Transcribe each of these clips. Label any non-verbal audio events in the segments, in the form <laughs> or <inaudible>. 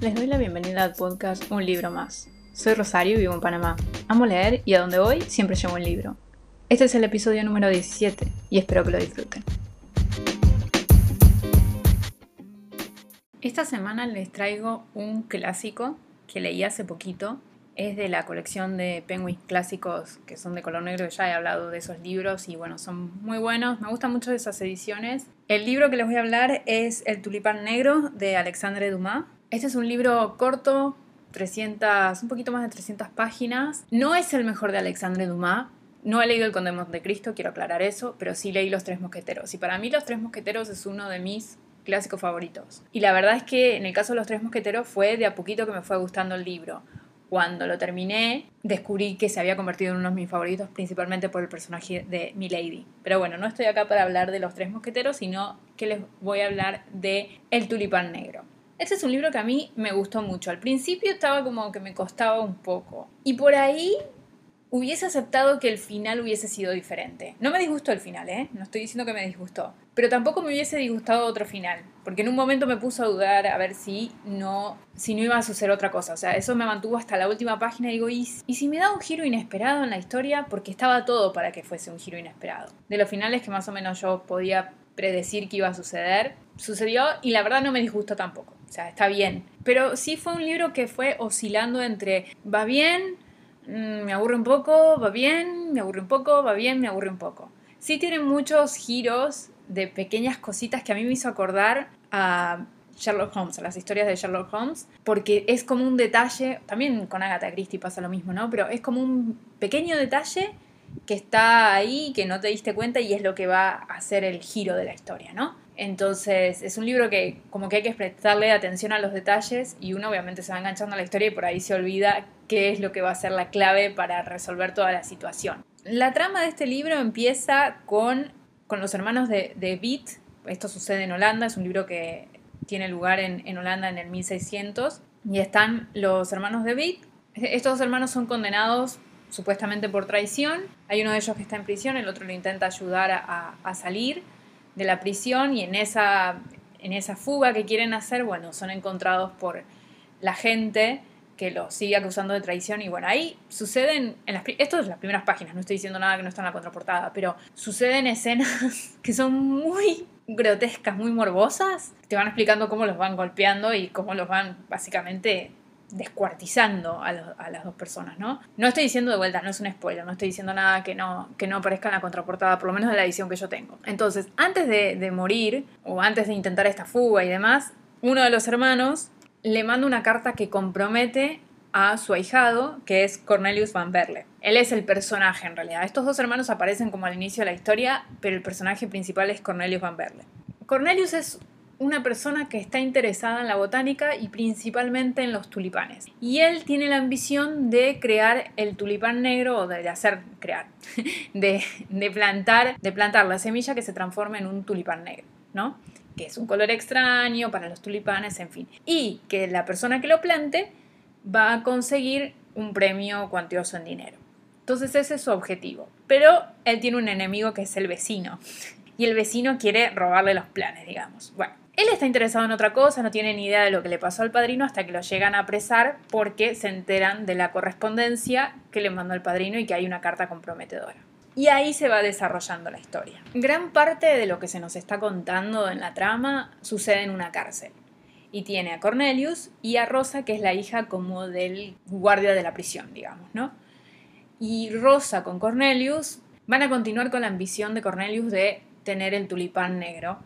Les doy la bienvenida al podcast Un libro más. Soy Rosario y vivo en Panamá. Amo leer y a donde voy siempre llevo un libro. Este es el episodio número 17 y espero que lo disfruten. Esta semana les traigo un clásico que leí hace poquito. Es de la colección de Penguins clásicos que son de color negro. Ya he hablado de esos libros y bueno, son muy buenos. Me gustan mucho esas ediciones. El libro que les voy a hablar es El tulipán negro de Alexandre Dumas. Este es un libro corto, 300, un poquito más de 300 páginas. No es el mejor de Alexandre Dumas. No he leído El Conde de Montecristo, quiero aclarar eso, pero sí leí Los Tres Mosqueteros. Y para mí Los Tres Mosqueteros es uno de mis clásicos favoritos. Y la verdad es que en el caso de Los Tres Mosqueteros fue de a poquito que me fue gustando el libro. Cuando lo terminé, descubrí que se había convertido en uno de mis favoritos, principalmente por el personaje de Milady. Pero bueno, no estoy acá para hablar de Los Tres Mosqueteros, sino que les voy a hablar de El Tulipán Negro. Este es un libro que a mí me gustó mucho. Al principio estaba como que me costaba un poco. Y por ahí hubiese aceptado que el final hubiese sido diferente. No me disgustó el final, ¿eh? No estoy diciendo que me disgustó. Pero tampoco me hubiese disgustado otro final. Porque en un momento me puso a dudar a ver si no, si no iba a suceder otra cosa. O sea, eso me mantuvo hasta la última página y digo, ¿y, ¿y si me da un giro inesperado en la historia? Porque estaba todo para que fuese un giro inesperado. De los finales que más o menos yo podía predecir que iba a suceder, sucedió y la verdad no me disgustó tampoco. O sea, está bien. Pero sí fue un libro que fue oscilando entre va bien, mm, me aburre un poco, va bien, me aburre un poco, va bien, me aburre un poco. Sí tiene muchos giros de pequeñas cositas que a mí me hizo acordar a Sherlock Holmes, a las historias de Sherlock Holmes, porque es como un detalle, también con Agatha Christie pasa lo mismo, ¿no? Pero es como un pequeño detalle que está ahí, que no te diste cuenta y es lo que va a hacer el giro de la historia, ¿no? Entonces es un libro que como que hay que prestarle atención a los detalles y uno obviamente se va enganchando a la historia y por ahí se olvida qué es lo que va a ser la clave para resolver toda la situación. La trama de este libro empieza con, con los hermanos de, de Beat, esto sucede en Holanda, es un libro que tiene lugar en, en Holanda en el 1600 y están los hermanos de Beat. Estos dos hermanos son condenados supuestamente por traición. Hay uno de ellos que está en prisión, el otro lo intenta ayudar a, a salir de la prisión y en esa, en esa fuga que quieren hacer, bueno, son encontrados por la gente que los sigue acusando de traición y bueno, ahí suceden, en las, esto es las primeras páginas, no estoy diciendo nada que no está en la contraportada, pero suceden escenas <laughs> que son muy grotescas, muy morbosas, te van explicando cómo los van golpeando y cómo los van básicamente descuartizando a, las dos personas, ¿no? No estoy diciendo de vuelta, no es un spoiler, no estoy diciendo nada que no, que no aparezca en la contraportada, por lo menos de la edición que yo tengo. Entonces, antes de, de morir, o antes de intentar esta fuga y demás, uno de los hermanos le manda una carta que compromete a su ahijado, que es Cornelius Van Berle. Él es el personaje en realidad. Estos dos hermanos aparecen como al inicio de la historia, pero el personaje principal es Cornelius Van Berle. Cornelius es una persona que está interesada en la botánica y principalmente en los tulipanes. Y él tiene la ambición de crear el tulipán negro, o de, hacer, crear, <laughs> de, de, plantar, de plantar la semilla que se transforme en un tulipán negro, ¿no? Que es un color extraño para los tulipanes, en fin. Y que la persona que lo plante va a conseguir un premio cuantioso en dinero. Entonces ese es su objetivo. Pero él tiene un enemigo que es el vecino. Y el vecino quiere robarle los planes, digamos. Bueno, él está interesado en otra cosa, no tiene ni idea de lo que le pasó al padrino hasta que lo llegan a apresar porque se enteran de la correspondencia que le mandó el padrino y que hay una carta comprometedora. Y ahí se va desarrollando la historia. Gran parte de lo que se nos está contando en la trama sucede en una cárcel. Y tiene a Cornelius y a Rosa, que es la hija como del guardia de la prisión, digamos, ¿no? Y Rosa con Cornelius van a continuar con la ambición de Cornelius de tener el tulipán negro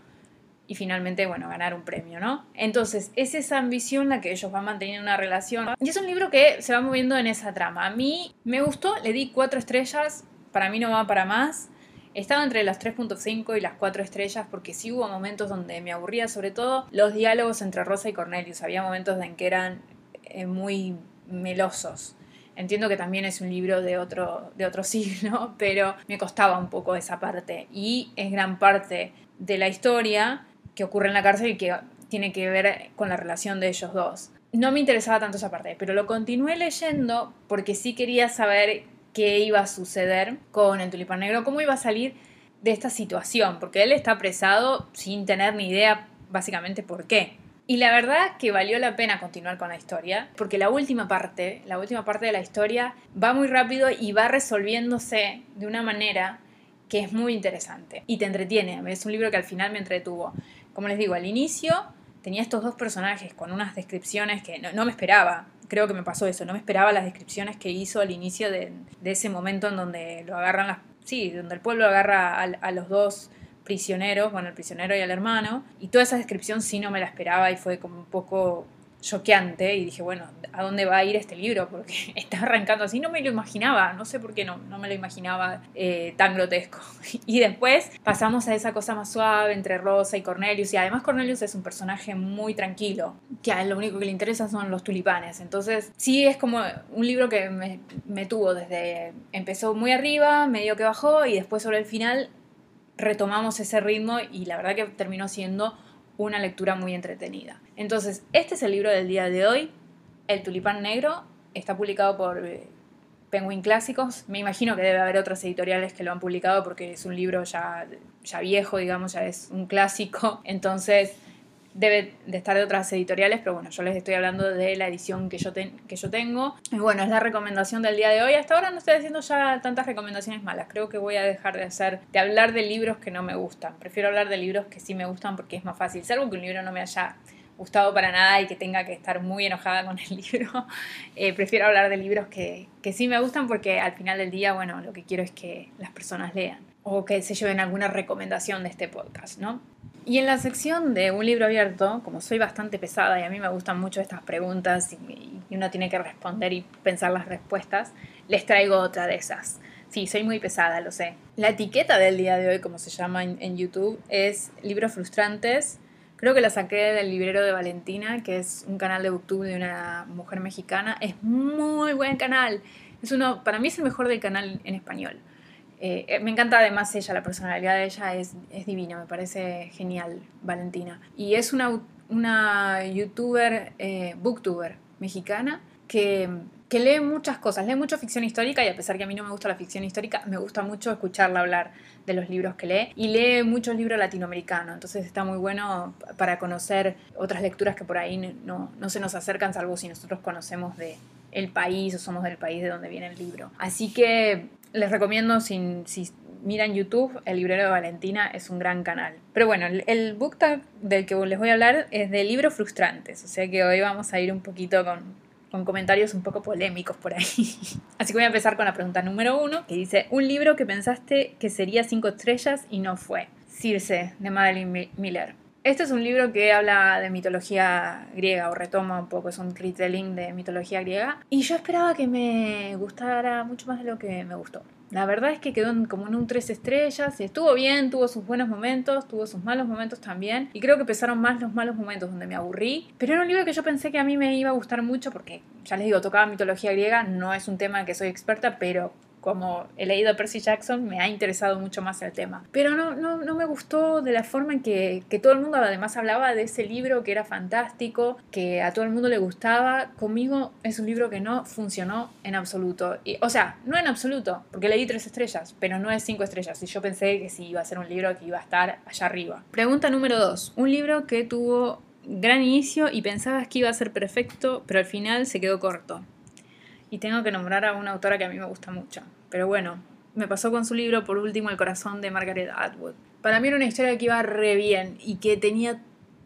y finalmente, bueno, ganar un premio, ¿no? Entonces, es esa ambición la que ellos van manteniendo una relación. Y es un libro que se va moviendo en esa trama. A mí me gustó, le di cuatro estrellas, para mí no va para más. Estaba entre las 3.5 y las 4 estrellas porque sí hubo momentos donde me aburría, sobre todo los diálogos entre Rosa y Cornelius. Había momentos en que eran eh, muy melosos. Entiendo que también es un libro de otro, de otro <laughs> siglo, pero me costaba un poco esa parte. Y es gran parte de la historia que ocurre en la cárcel y que tiene que ver con la relación de ellos dos. No me interesaba tanto esa parte, pero lo continué leyendo porque sí quería saber qué iba a suceder con el tulipán negro, cómo iba a salir de esta situación, porque él está apresado sin tener ni idea básicamente por qué. Y la verdad que valió la pena continuar con la historia, porque la última parte, la última parte de la historia va muy rápido y va resolviéndose de una manera que es muy interesante y te entretiene. Es un libro que al final me entretuvo. Como les digo, al inicio tenía estos dos personajes con unas descripciones que no, me esperaba. Creo que me pasó eso, no me esperaba las descripciones que hizo al inicio de, ese momento en donde lo agarran las... Sí, donde el pueblo agarra a los dos prisioneros, bueno, el prisionero y el hermano, y toda esa descripción sí no me la esperaba y fue como un poco choqueante y dije, bueno, ¿a dónde va a ir este libro? Porque <laughs> está arrancando así, no me lo imaginaba, no sé por qué no, no me lo imaginaba eh, tan grotesco. <laughs> Y después pasamos a esa cosa más suave entre Rosa y Cornelius, y además Cornelius es un personaje muy tranquilo, que a él lo único que le interesa son los tulipanes, entonces sí es como un libro que me, me tuvo desde, empezó muy arriba, medio que bajó, y después sobre el final retomamos ese ritmo y la verdad que terminó siendo una lectura muy entretenida. Entonces, este es el libro del día de hoy, El Tulipán Negro, está publicado por eh, Penguin Clásicos, me imagino que debe haber otras editoriales que lo han publicado porque es un libro ya, ya viejo, digamos, ya es un clásico, entonces debe de estar de otras editoriales, pero bueno, yo les estoy hablando de la edición que yo, que yo tengo. Y bueno, es la recomendación del día de hoy. Hasta ahora no estoy haciendo ya tantas recomendaciones malas. Creo que voy a dejar de hacer, de hablar de libros que no me gustan. Prefiero hablar de libros que sí me gustan porque es más fácil. Salvo que un libro no me haya gustado para nada y que tenga que estar muy enojada con el <laughs> libro. Eh, prefiero hablar de libros que, que sí me gustan porque al final del día, bueno, lo que quiero es que las personas lean o que se lleven alguna recomendación de este podcast, ¿no? Y en la sección de un libro abierto, como soy bastante pesada y a mí me gustan mucho estas preguntas y, uno tiene que responder y pensar las respuestas, les traigo otra de esas. Sí, soy muy pesada, lo sé. La etiqueta del día de hoy, como se llama en, YouTube, es Libros Frustrantes. Creo que la saqué del librero de Valentina, que es un canal de Booktube de una mujer mexicana. Es muy buen canal. Es uno, para mí es el mejor del canal en español. Eh, eh, me encanta además ella, la personalidad de ella es, es divina, me parece genial, Valentina. Y es una, una youtuber, eh, booktuber mexicana que, que, lee muchas cosas, lee mucho ficción histórica y a pesar que a mí no me gusta la ficción histórica, me gusta mucho escucharla hablar de los libros que lee y lee muchos libros latinoamericanos, entonces está muy bueno para conocer otras lecturas que por ahí no, no se nos acercan salvo si nosotros conocemos de el país o somos del país de donde viene el libro. Así que les recomiendo, si, si miran YouTube, El Librero de Valentina es un gran canal. Pero bueno, el, book tag del que les voy a hablar es de libros frustrantes, o sea que hoy vamos a ir un poquito con, con comentarios un poco polémicos por ahí. <laughs> Así que voy a empezar con la pregunta número uno, que dice, un libro que pensaste que sería cinco estrellas y no fue. Circe, de Madeline Miller. Este es un libro que habla de mitología griega o retoma un poco, es un retelling de mitología griega. Y yo esperaba que me gustara mucho más de lo que me gustó. La verdad es que quedó como en un tres estrellas estuvo bien, tuvo sus buenos momentos, tuvo sus malos momentos también. Y creo que pesaron más los malos momentos donde me aburrí. Pero era un libro que yo pensé que a mí me iba a gustar mucho porque, ya les digo, tocaba mitología griega, no es un tema que soy experta, pero como he leído Percy Jackson, me ha interesado mucho más el tema. Pero no, no, no me gustó de la forma en que, que, todo el mundo además hablaba de ese libro que era fantástico, que a todo el mundo le gustaba. Conmigo es un libro que no funcionó en absoluto. Y, o sea, no en absoluto, porque leí tres estrellas, pero no es cinco estrellas. Y yo pensé que sí iba a ser un libro que iba a estar allá arriba. Pregunta número dos. Un libro que tuvo gran inicio y pensabas que iba a ser perfecto, pero al final se quedó corto y tengo que nombrar a una autora que a mí me gusta mucho. Pero bueno, me pasó con su libro, por último, El corazón de Margaret Atwood. Para mí era una historia que iba re bien y que tenía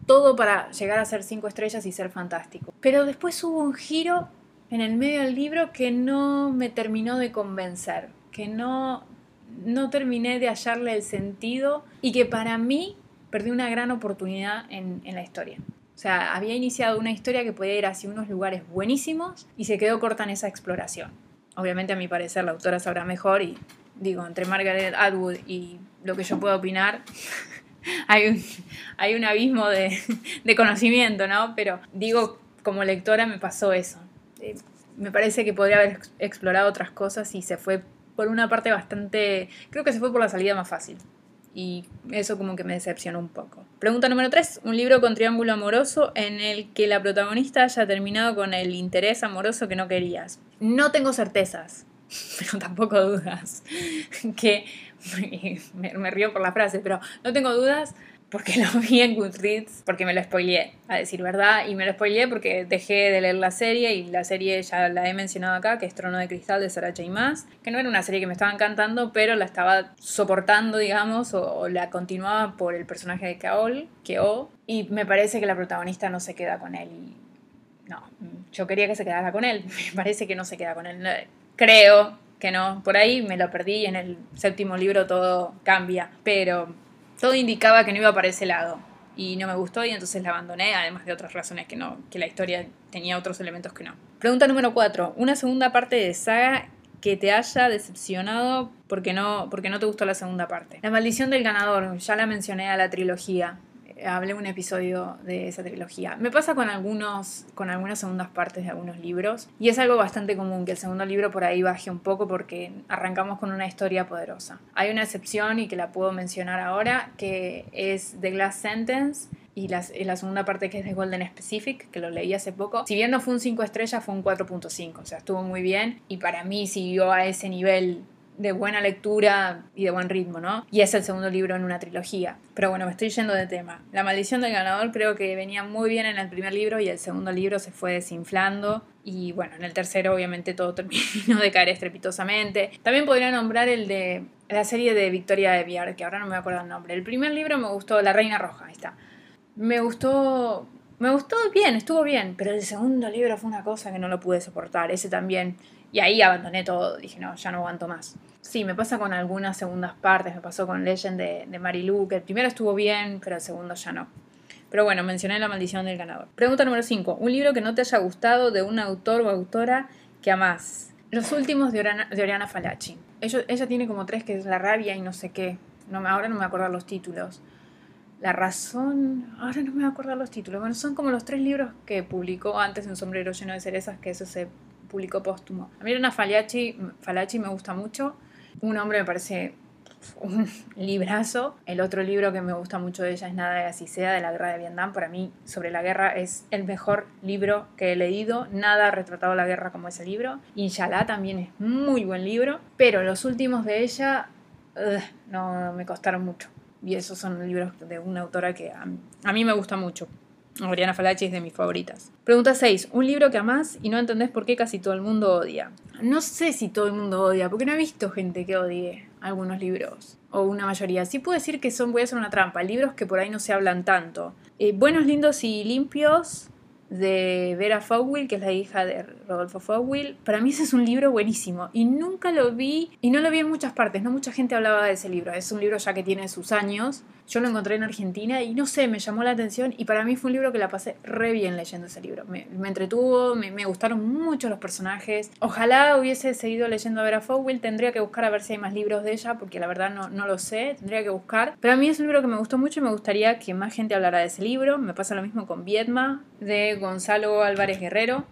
todo para llegar a ser cinco estrellas y ser fantástico. Pero después hubo un giro en el medio del libro que no me terminó de convencer, que no, no terminé de hallarle el sentido y que para mí perdí una gran oportunidad en, en la historia. O sea, había iniciado una historia que podía ir hacia unos lugares buenísimos y se quedó corta en esa exploración. Obviamente, a mi parecer, la autora sabrá mejor y digo, entre Margaret Atwood y lo que yo puedo opinar, <laughs> hay, un, hay un abismo de, de, conocimiento, ¿no? Pero digo, como lectora me pasó eso. Eh, me parece que podría haber explorado otras cosas y se fue por una parte bastante, creo que se fue por la salida más fácil y eso como que me decepcionó un poco. Pregunta número 3. Un libro con triángulo amoroso en el que la protagonista haya terminado con el interés amoroso que no querías. No tengo certezas, <laughs> pero tampoco dudas. <laughs> Que <laughs> me, río por la frase, pero no tengo dudas porque <laughs> lo vi en Goodreads, porque me lo spoileé, a decir verdad, y me lo spoileé porque dejé de leer la serie y la serie ya la he mencionado acá, que es Trono de Cristal de Sarah J. Maas, que no era una serie que me estaba encantando, pero la estaba soportando, digamos, o, la continuaba por el personaje de Kaol, Keo, y me parece que la protagonista no se queda con él. Y no, yo quería que se quedara con él, <laughs> me parece que no se queda con él. Creo que no, por ahí me lo perdí, en el séptimo libro todo cambia, pero todo indicaba que no iba para ese lado y no me gustó y entonces la abandoné, además de otras razones que no, que la historia tenía otros elementos que no. Pregunta número 4. Una segunda parte de saga que te haya decepcionado porque no, porque no te gustó la segunda parte. La maldición del ganador, ya la mencioné a la trilogía hablé un episodio de esa trilogía. Me pasa con algunos, con algunas segundas partes de algunos libros y es algo bastante común que el segundo libro por ahí baje un poco porque arrancamos con una historia poderosa. Hay una excepción y que la puedo mencionar ahora que es The Glass Sentence y la, la, segunda parte que es de Golden Specific, que lo leí hace poco. Si bien no fue un 5 estrellas, fue un 4.5, o sea, estuvo muy bien y para mí siguió a ese nivel de buena lectura y de buen ritmo, ¿no? Y es el segundo libro en una trilogía. Pero bueno, me estoy yendo de tema. La maldición del ganador creo que venía muy bien en el primer libro y el segundo libro se fue desinflando. Y bueno, en el tercero obviamente todo <laughs> terminó de caer estrepitosamente. También podría nombrar el de la serie de Victoria de Viar, que ahora no me acuerdo el nombre. El primer libro me gustó, La Reina Roja, ahí está. Me gustó me gustó bien, estuvo bien, pero el segundo libro fue una cosa que no lo pude soportar, ese también. Y ahí abandoné todo, dije, no, ya no aguanto más. Sí, me pasa con algunas segundas partes, me pasó con Legend de, de Marilu, que el primero estuvo bien, pero el segundo ya no. Pero bueno, mencioné La maldición del ganador. Pregunta número 5. Un libro que no te haya gustado de un autor o autora que amás. Los últimos de Oriana, de Oriana Falachi. Ella, tiene como tres que es La rabia y no sé qué. No, ahora no me acuerdo los títulos. La razón, ahora no me voy a acordar los títulos. Bueno, son como los tres libros que publicó antes Un sombrero lleno de cerezas, que eso se publicó póstumo. A mí una Falachi, Falachi me gusta mucho. Un hombre me parece un librazo. El otro libro que me gusta mucho de ella es Nada de así sea, de la guerra de Vietnam. Para mí, sobre la guerra, es el mejor libro que he leído. Nada ha retratado la guerra como ese libro. Inshallah también es muy buen libro. Pero los últimos de ella no me costaron mucho. Y esos son libros de una autora que a, mí me gusta mucho. Oriana Falachi es de mis favoritas. Pregunta 6. Un libro que amás y no entendés por qué casi todo el mundo odia. No sé si todo el mundo odia, porque no he visto gente que odie algunos libros. O una mayoría. Sí puedo decir que son, voy a una trampa, libros que por ahí no se hablan tanto. Eh, buenos, lindos y limpios de Vera Fowell, que es la hija de Rodolfo Fowell. Para mí ese es un libro buenísimo y nunca lo vi y no lo vi en muchas partes, no mucha gente hablaba de ese libro. Es un libro ya que tiene sus años yo lo encontré en Argentina y no sé, me llamó la atención y para mí fue un libro que la pasé re bien leyendo ese libro. Me, entretuvo, me, gustaron mucho los personajes. Ojalá hubiese seguido leyendo a Vera Fowell, tendría que buscar a ver si hay más libros de ella porque la verdad no, no lo sé, tendría que buscar. Pero a mí es un libro que me gustó mucho y me gustaría que más gente hablara de ese libro. Me pasa lo mismo con Viedma de Gonzalo Álvarez Guerrero.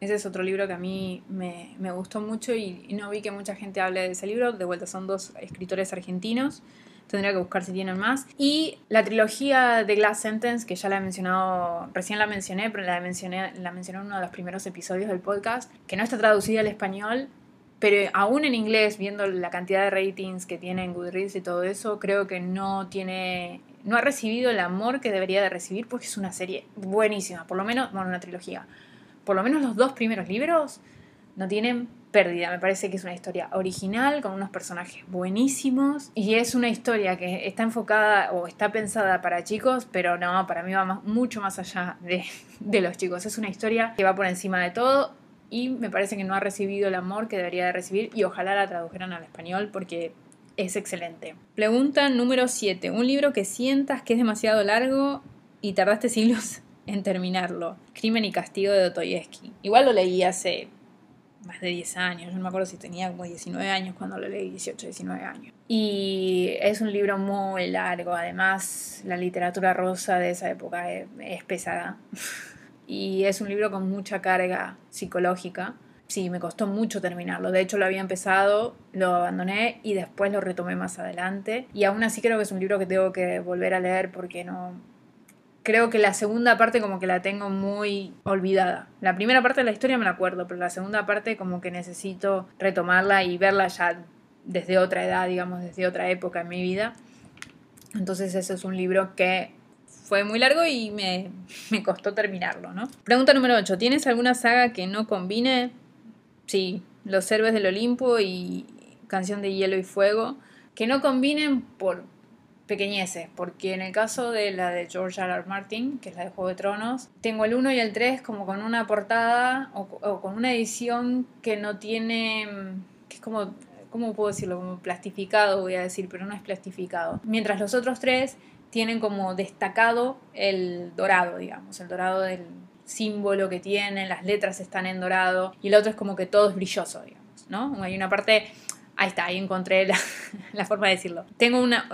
Ese es otro libro que a mí me, me gustó mucho y, y, no vi que mucha gente hable de ese libro. De vuelta son dos escritores argentinos tendría que buscar si tienen más. Y la trilogía de Glass Sentence, que ya la he mencionado, recién la mencioné, pero la mencioné, la mencioné en uno de los primeros episodios del podcast, que no está traducida al español, pero aún en inglés, viendo la cantidad de ratings que tiene en Goodreads y todo eso, creo que no tiene no ha recibido el amor que debería de recibir porque es una serie buenísima, por lo menos, bueno, una trilogía. Por lo menos los dos primeros libros no tienen pérdida. Me parece que es una historia original, con unos personajes buenísimos. Y es una historia que está enfocada o está pensada para chicos, pero no, para mí va mucho más allá de, de los chicos. Es una historia que va por encima de todo y me parece que no ha recibido el amor que debería de recibir y ojalá la tradujeran al español porque es excelente. Pregunta número 7. Un libro que sientas que es demasiado largo y tardaste siglos <laughs> en terminarlo. Crimen y castigo de Dostoyevsky. Igual lo leí hace más de 10 años, no me acuerdo si tenía como 19 años cuando lo leí, 18, 19 años. Y es un libro muy largo, además la literatura rosa de esa época es, pesada. <laughs> y es un libro con mucha carga psicológica. Sí, me costó mucho terminarlo. De hecho, lo había empezado, lo abandoné y después lo retomé más adelante. Y aún así creo que es un libro que tengo que volver a leer porque no, creo que la segunda parte como que la tengo muy olvidada. La primera parte de la historia me la acuerdo, pero la segunda parte como que necesito retomarla y verla ya desde otra edad, digamos, desde otra época en mi vida. Entonces ese es un libro que fue muy largo y me, <laughs> me costó terminarlo, ¿no? Pregunta número 8. ¿Tienes alguna saga que no combine? Sí, Los Héroes del Olimpo y Canción de Hielo y Fuego. Que no combinen por pequeñeces, porque en el caso de la de George R. R. Martin, que es la de Juego de Tronos, tengo el 1 y el 3 como con una portada o, con una edición que no tiene, que es como ¿cómo puedo decirlo? Como plastificado, voy a decir, pero no es plastificado. Mientras los otros tres tienen como destacado el dorado, digamos, el dorado del símbolo que tienen, las letras están en dorado, y el otro es como que todo es brilloso, digamos, ¿no? Hay una parte, ahí está, ahí encontré la <laughs> forma de decirlo. Tengo una,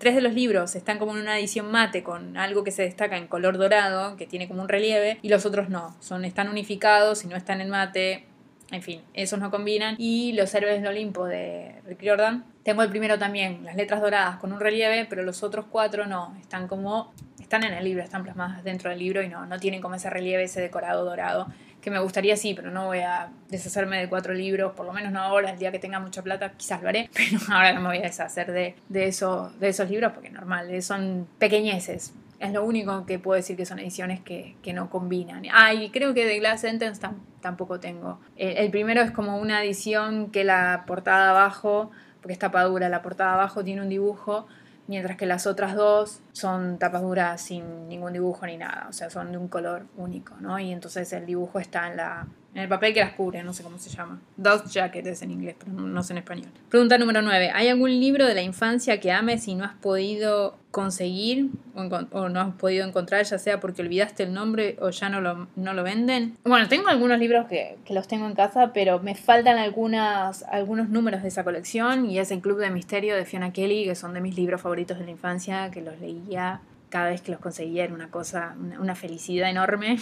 tres de los libros están como en una edición mate con algo que se destaca en color dorado, que tiene como un relieve, y los otros no, son, están unificados y no están en mate, en fin, esos no combinan. Y Los Héroes del Olimpo de Rick Jordan. Tengo el primero también, las letras doradas con un relieve, pero los otros cuatro no, están como, están en el libro, están plasmadas dentro del libro y no, no tienen como ese relieve, ese decorado dorado, que me gustaría sí, pero no voy a deshacerme de cuatro libros, por lo menos no ahora, el día que tenga mucha plata quizás lo haré, <laughs> pero ahora no me voy a deshacer de, de, eso, de esos libros porque normal, son pequeñeces, es lo único que puedo decir que son ediciones que, que no combinan. Ah, y creo que de Glass Sentence tampoco tengo. El, el, primero es como una edición que la portada abajo, porque es tapadura, la portada abajo tiene un dibujo, mientras que las otras dos son tapaduras sin ningún dibujo ni nada, o sea, son de un color único, ¿no? Y entonces el dibujo está en la, en el papel que las cubre, no sé cómo se llama. Dust Jacket es en inglés, pero no, sé en español. Pregunta número 9. ¿Hay algún libro de la infancia que ames y no has podido conseguir o, no has podido encontrar, ya sea porque olvidaste el nombre o ya no lo, no lo venden? Bueno, tengo algunos libros que, que, los tengo en casa, pero me faltan algunas, algunos números de esa colección y es el Club de Misterio de Fiona Kelly, que son de mis libros favoritos de la infancia, que los leía cada vez que los conseguía era una cosa, una, felicidad enorme.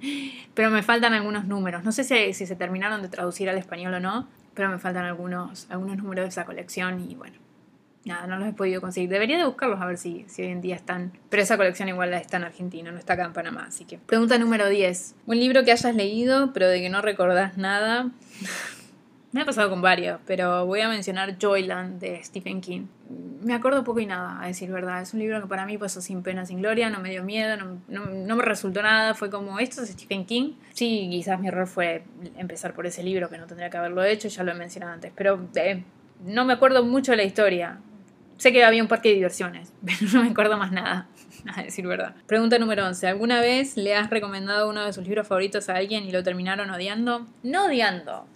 <laughs> pero me faltan algunos números. No sé si, se terminaron de traducir al español o no, pero me faltan algunos, algunos números de esa colección y bueno, nada, no los he podido conseguir. Debería de buscarlos a ver si, si hoy en día están. Pero esa colección igual está en Argentina, no está acá en Panamá, así que. Pregunta número 10. Un libro que hayas leído, pero de que no recordás nada. <laughs> Me ha pasado con varios, pero voy a mencionar Joyland de Stephen King. Me acuerdo poco y nada, a decir verdad. Es un libro que para mí pasó sin pena, sin gloria, no me dio miedo, no, no, no, me resultó nada. Fue como, esto es Stephen King. Sí, quizás mi error fue empezar por ese libro, que no tendría que haberlo hecho, ya lo he mencionado antes. Pero eh, no me acuerdo mucho de la historia. Sé que había un parque de diversiones, <laughs> pero no me acuerdo más nada, <laughs> a decir verdad. Pregunta número 11. ¿Alguna vez le has recomendado uno de sus libros favoritos a alguien y lo terminaron odiando? No odiando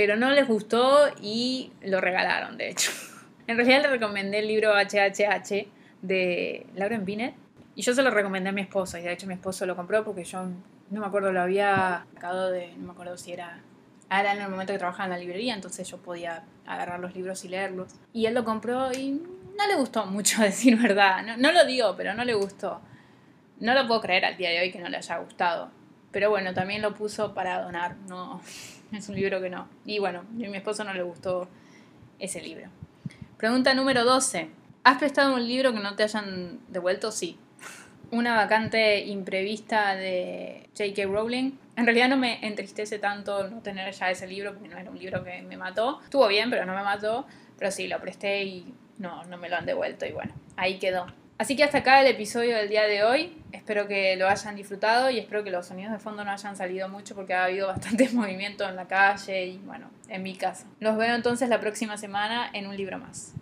pero no les gustó y lo regalaron, de hecho. <laughs> En realidad le recomendé el libro HHH de Lauren Binet y yo se lo recomendé a mi esposo y de hecho mi esposo lo compró porque yo no me acuerdo, lo había sacado de, no me acuerdo si era, era en el momento que trabajaba en la librería, entonces yo podía agarrar los libros y leerlos. Y él lo compró y no le gustó mucho, <laughs> decir verdad. No, no lo digo, pero no le gustó. No lo puedo creer al día de hoy que no le haya gustado. Pero bueno, también lo puso para donar, no, <laughs> es un libro que no. Y bueno, a mi esposo no le gustó ese libro. Pregunta número 12. ¿Has prestado un libro que no te hayan devuelto? Sí. Una vacante imprevista de J.K. Rowling. En realidad no me entristece tanto no tener ya ese libro, porque no era un libro que me mató. Estuvo bien, pero no me mató. Pero sí, lo presté y no, no me lo han devuelto. Y bueno, ahí quedó. Así que hasta acá el episodio del día de hoy. Espero que lo hayan disfrutado y espero que los sonidos de fondo no hayan salido mucho porque ha habido <laughs> bastante movimiento en la calle y bueno, en mi casa. Los veo entonces la próxima semana en un libro más.